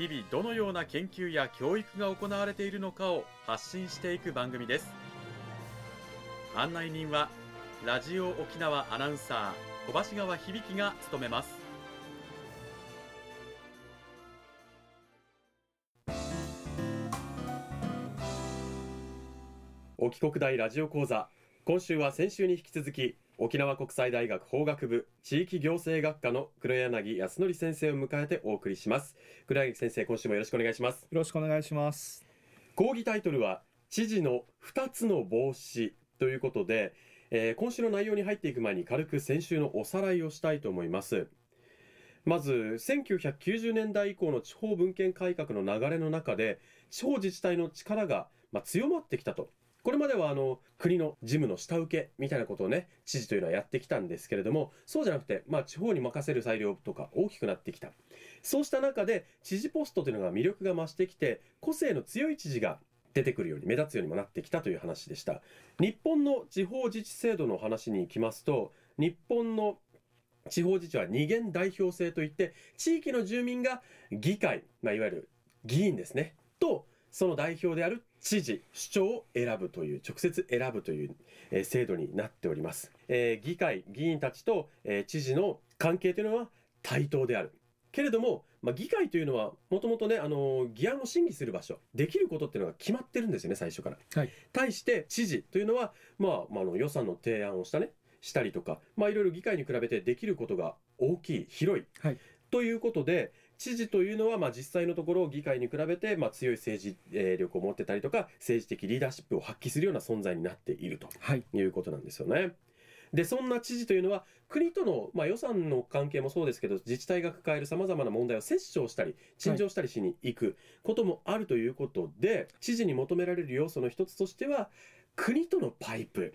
日々どのような研究や教育が行われているのかを発信していく番組です。案内人はラジオ沖縄アナウンサー小橋川響が務めます。沖国大ラジオ講座。今週は先週に引き続き沖縄国際大学法学部地域行政学科の黒柳康則先生を迎えてお送りします。黒柳先生今週もよろしくお願いします。よろしくお願いします。講義タイトルは知事の2つの帽子ということで、えー、今週の内容に入っていく前に軽く先週のおさらいをしたいと思います。まず1990年代以降の地方分権改革の流れの中で地方自治体の力がまあ強まってきたとこれまではあの国の事務の下請けみたいなことをね、知事というのはやってきたんですけれども、そうじゃなくて、まあ地方に任せる裁量とか大きくなってきた。そうした中で、知事ポストというのが魅力が増してきて、個性の強い知事が出てくるように目立つようにもなってきたという話でした。日本の地方自治制度の話に行きますと、日本の地方自治は二元代表制といって、地域の住民が議会、まあ、いわゆる議員ですね、とその代表である知事、首長を選ぶという、直接選ぶという、えー、制度になっております。えー、議会、議員たちと、えー、知事の関係というのは対等である。けれども、まあ、議会というのは、もともとね、あの議案を審議する場所、できることっていうのが決まってるんですよね、最初から。はい。対して、知事というのは、まあ、まあ、の予算の提案をしたね、したりとか、まあ、いろいろ議会に比べてできることが大きい、広い。はい。ということで、知事というのは、まあ、実際のところ議会に比べて、まあ、強い政治、え力を持ってたりとか、政治的リーダーシップを発揮するような存在になっているということなんですよね。はい、で、そんな知事というのは、国との、まあ、予算の関係もそうですけど、自治体が抱える様々な問題を折衝したり、陳情したりしに行くこともあるということで、はい、知事に求められる要素の一つとしては、国とのパイプ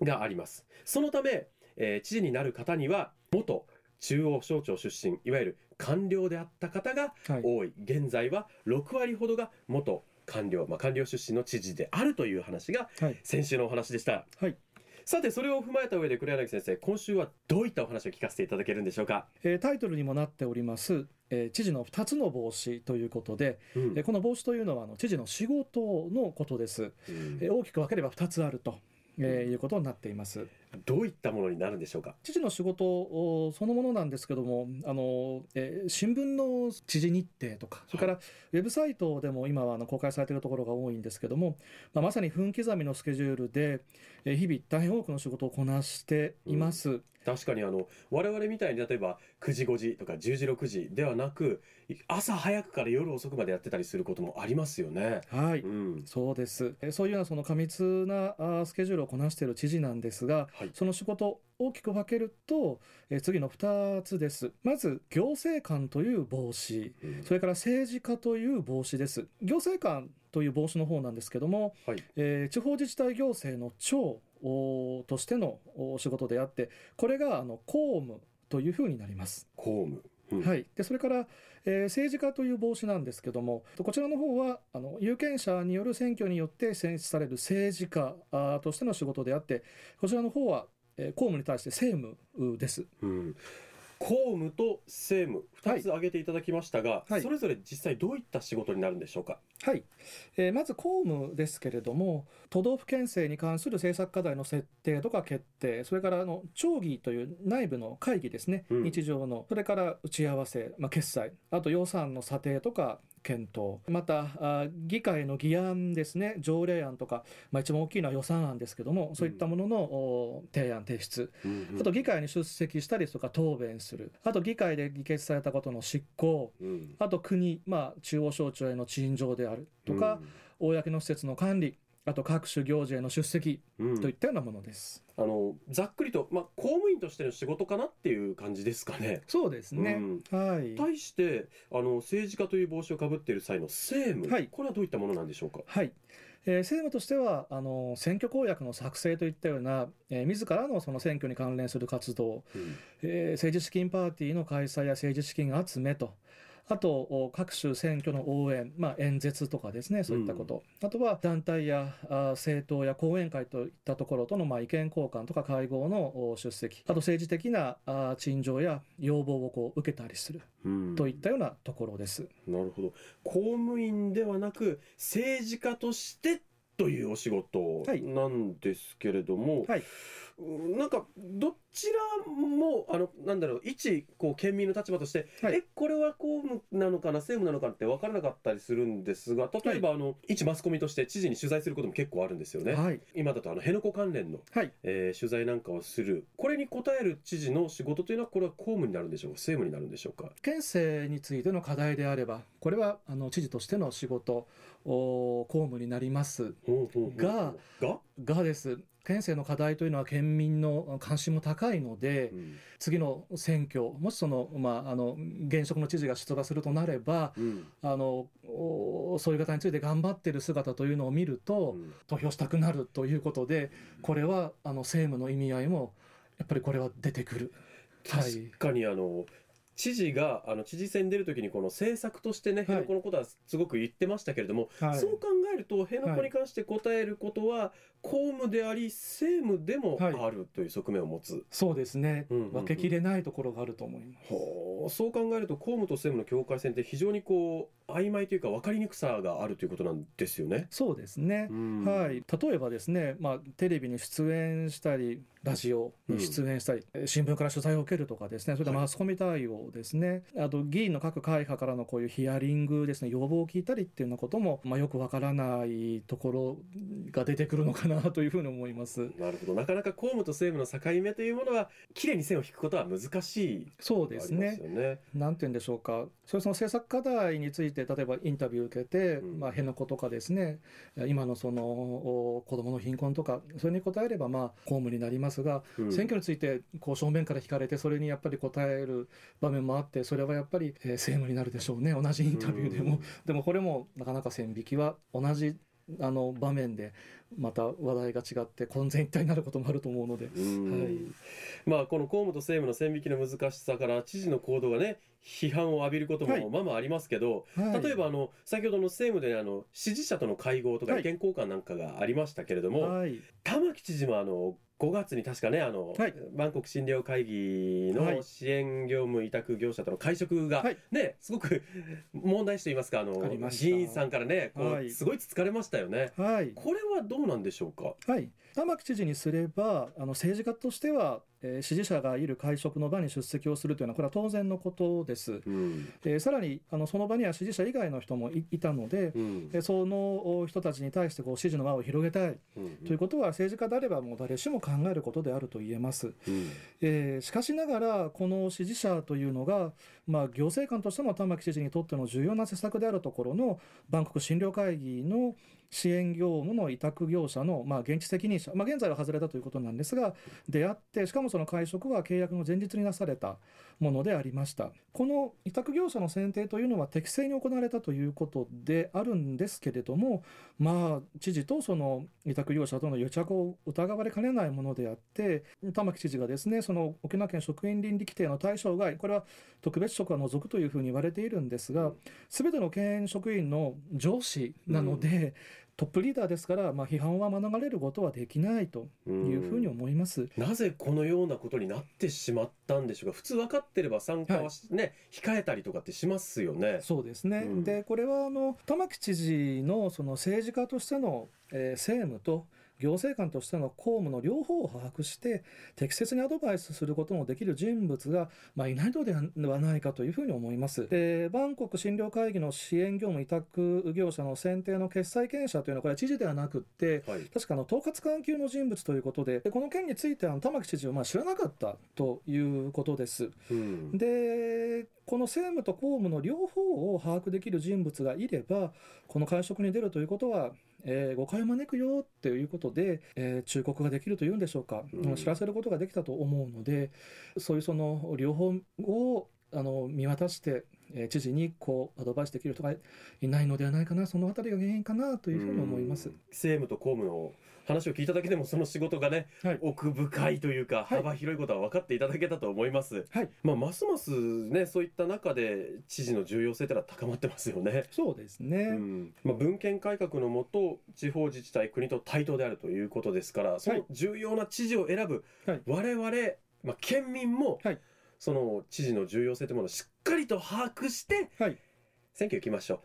があります。はい、そのため、えー、知事になる方には、元中央省庁出身、いわゆる官僚であった方が多い。はい、現在は6割ほどが元官僚、まあ、官僚出身の知事であるという話が先週のお話でした。はいさて、それを踏まえた上で黒柳先生、今週はどういったお話を聞かせていただけるんでしょうか？えー、タイトルにもなっております、えー、知事の2つの帽子ということで、うん、えー、この帽子というのはあの知事の仕事のことです。うん、え大きく分ければ2つあると。えー、いうことになっています。どういったものになるんでしょうか？知事の仕事そのものなんですけどもあの、えー、新聞の知事日程とかそれからウェブサイトでも今はあの公開されているところが多いんですけども、まあ、まさに分刻みのスケジュールで、えー、日々大変多くの仕事をこなしています。うん確かにあの我々みたいに例えば9時5時とか10時6時ではなく朝早くから夜遅くまでやってたりすることもありますよね。はい、うん、そうです。そういうようなその過密なスケジュールをこなしている知事なんですが、はい、その仕事大きく分けると、え次の2つです。まず行政官という帽子、うん、それから政治家という帽子です。行政官という帽子の方なんですけども、はい、えー、地方自治体行政の長としての仕事であってこれがあの公務というふうになります。公務うん、はい、でそれから、えー、政治家という帽子なんですけどもこちらの方はあの有権者による選挙によって選出される政治家としての仕事であってこちらの方は、えー、公務に対して政務です。うん公務と政務2つ挙げていただきましたが、はい、それぞれ実際どういった仕事になるんでしょうか？はい、えー、まず公務ですけれども都道府県政に関する政策課題の設定とか決定それからあの町議という内部の会議ですね、うん、日常の。それから打ち合わせ、まあ、決裁あと予算の査定とか検討。また議会の議案ですね条例案とか、まあ、一番大きいのは予算案ですけどもそういったものの提案提出、うんうん、あと議会に出席したりとか答弁する。あと議会で議決されたことの執行、うん、あと国、まあ、中央省庁への陳情であるとか、うん、公の施設の管理あと各種行事への出席うんといったようなものです。あのざっくりと、まあ、公務員としての仕事かなっていう感じですかね。そうですね。はい。対してあの政治家という帽子をかぶっている際の政務、はいこれはどういったものなんでしょうか？はい。えー政務としてはあの選挙公約の作成といったような、えー自らのその選挙に関連する活動、うんえー政治資金パーティーの開催や政治資金集めと。あとお各種選挙の応援、まあ、演説とかですね、そういったこと、あとは団体やあ政党や講演会といったところとのまあ意見交換とか会合のお出席、あと政治的なあ陳情や要望をこう受けたりする。うん。といったようなところです。なるほど。公務員ではなく政治家としてというお仕事はい。なんですけれども、はい。うんなんかどちらもあのなんだろう一こう県民の立場として、はい。えこれは公務なのかな政務なのかって分からなかったりするんですが例えば、あの一マスコミとして知事に取材することも結構あるんですよね。はい、今だとあの辺野古関連の、はい。えー取材なんかをする。これに応える知事の仕事というのはこれは公務になるんでしょうか？政務になるんでしょうか？県政についての課題であれば、これはあの知事としての仕事、お公務になりますがが、がです、県政の課題というのは県民の関心も高いので、うん。次の選挙、もしその、まあ、あの現職の知事が出馬するとなれば、うん。あのおそういう方について頑張っている姿というのを見ると、うん。投票したくなるということで、これはあの政務の意味合いも、やっぱりこれは出てくる。はい確かにあの知事があの知事選に出るときにこの政策としてね辺野古のことはすごく言ってましたけれども、はい。そう考えると辺野古に関して答えることは公務であり政務でもはい。あるという側面を持つ、そうですね、うんうんうん。分けきれないところがあると思います。そう考えると公務と政務の境界線って非常にこう曖昧というか分かりにくさがあるということなんですよね。そうですね。うんはい、例えばですね、まあ、テレビに出演したり、ラジオに出演したり、えー新聞から取材を受けるとかですね、それからはいマスコミ対応ですね、あと議員の各会派からのこういうヒアリングですね、要望を聞いたりっていうようなことも、まあ、よくわからないところが出てくるのかなというふうに思います。なるほどなかなか公務と政務の境目というものはきれいに線を引くことは難しいそうですね。なんて言うんでしょうか、それその政策課題について、例えばインタビューを受けて、うん。まあ、辺野古とかですね、今のそのお子どもの貧困とか、それに答えれば、まあ、公務になりますが、うん。選挙についてこう正面から聞かれて、それにやっぱり答える場面もあって、それはやっぱり、えー政務になるでしょうね、同じインタビューでも。でもこれもなかなか線引きは同じあの場面でまた話題が違って混然一体になることもあると思うので。うん。はい。まあこの公務と政務の線引きの難しさから知事の行動がね批判を浴びることはい。もまあまあありますけど、はい。例えばあの先ほどの政務であの支持者との会合とかはい。意見交換なんかがありましたけれども、はい。玉城知事もあの5月に確かねあの、はい。バンコク診療会議のはい。支援業務委託業者との会食が、はい。ねすごく 問題視といいますかあの議員さんからねこう、はい。すごいつつかれましたよね。はい。これはどうなんでしょうか？はい、玉城知事にすれば、あの政治家としては、えー支持者がいる会食の場に出席をするというのは、これは当然のことです。うんえーさらにあのその場には支持者以外の人もいいたので、うんえーそのお人たちに対してこう支持の輪を広げたいうんということは、政治家であればもう誰しも考えることであると言えます。うんえーしかしながら、この支持者というのが、まあ、行政官としても玉城知事にとっての重要な施策であるところの、バンコク診療会議の支援業務の委託業者の、まあ、現地責任者、まあ、現在は外れたということなんですが、出会って、しかもその会食は契約の前日になされた。ものでありました。この委託業者の選定というのは適正に行われたということであるんですけれども、まあ、知事とその委託業者との癒着を疑われかねないものであって、玉城知事がですね、その沖縄県職員倫理規定の対象外、これは特別職は除くというふうに言われているんですが、すべての県職員の上司なので、トップリーダーですから、まあ、批判は免れることはできないというふうに思います。なぜこのようなことになってしまったんでしょうか？普通分かってれば参加はしね、控えたりとかってしますよね。そうですね、うん。でこれはあの玉城知事のその政治家としての、えー政務と行政官としての公務の両方を把握して適切にアドバイスすることのできる人物が、まあ、いないのではないかというふうに思います。でバンコク診療会議の支援業務委託業者の選定の決裁権者というのはこれは知事ではなくってはい。確かあの統括官級の人物ということででこの件については玉城知事はまあ知らなかったということです。うん。でこの政務と公務の両方を把握できる人物がいればこの会食に出るということはえー誤解を招くよっていうことで、えー忠告ができるというんでしょうか、うん。知らせることができたと思うのでそういうその両方をあの見渡して、えー知事にこうアドバイスできる人がいないのではないかなそのあたりが原因かなというふうに思います。うん。政務と公務の話を聞いただけでもその仕事がね、はい。奥深いというかはい。幅広いことは分かっていただけたと思います、はい。まあ、ますますねそういった中で知事の重要性というのは高まってますよね、そうですね、うん。まあ、文献改革のもと地方自治体国と対等であるということですからその重要な知事を選ぶはい。我々、まあ、県民も、はい。その知事の重要性というものをしっかりと把握して、はい。選挙行きましょ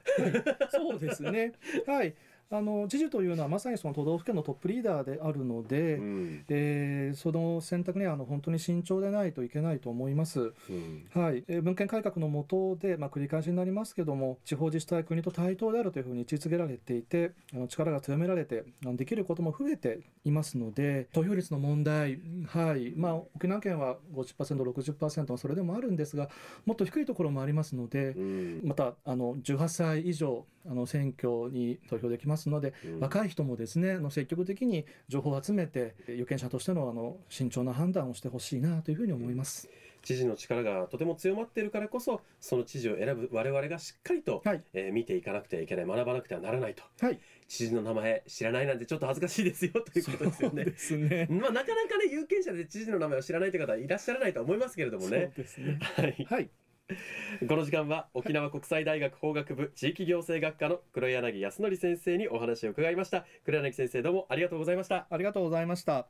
そうですね。はい。あの知事というのはまさにその都道府県のトップリーダーであるので、う。うん。えーその選択にはあの本当に慎重でないといけないと思います。うん。はい、えー文献改革の下で、まあ、繰り返しになりますけども、地方自治体、国と対等であるというふうに位置づけられていて、あの力が強められて、あのできることも増えていますので、投票率の問題、はい。まあ、沖縄県は50%、60%、それでもあるんですが、もっと低いところもありますので、うん。またあの18歳以上あの選挙に投票できますので、うん若い人もですねあの積極的に情報を集めて有権者としてのあの慎重な判断をしてほしいなというふうに思います。知事の力がとても強まっているからこそその知事を選ぶ我々がしっかりと、はいえー見ていかなくてはいけない学ばなくてはならないとはい、知事の名前知らないなんてちょっと恥ずかしいですよということですよね。ね。まあ、なかなかね有権者で知事の名前を知らないという方はいらっしゃらないと思いますけれどもね。そうですね。はい、はい、この時間は沖縄国際大学法学部地域行政学科の黒柳康則先生にお話を伺いました。黒柳先生どうもありがとうございました。ありがとうございました。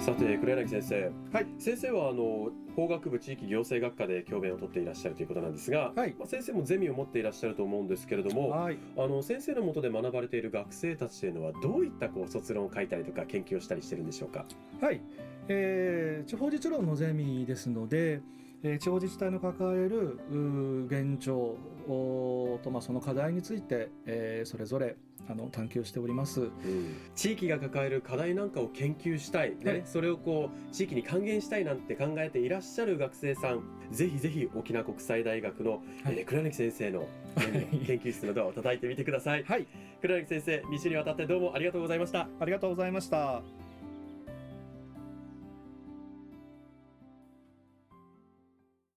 さて黒柳先生、はい。先生はあの法学部地域行政学科で教鞭をとっていらっしゃるということなんですが、はい。まあ、先生もゼミを持っていらっしゃると思うんですけれどもはい、あの先生の下で学ばれている学生たちというのはどういったこう卒論を書いたりとか研究をしたりしてるんでしょうか？はい、えー地方自治論のゼミですので、えー地方自治体の抱える現状と、まあ、その課題について、えーそれぞれあの探求しております。地域が抱える課題なんかを研究したい、ねはい。それをこう地域に還元したいなんて考えていらっしゃる学生さんぜひぜひ沖縄国際大学の、はい。えー黒柳先生の研究室のドアを叩いてみてください。はい、黒柳先生2週にわたってどうもありがとうございました。ありがとうございました。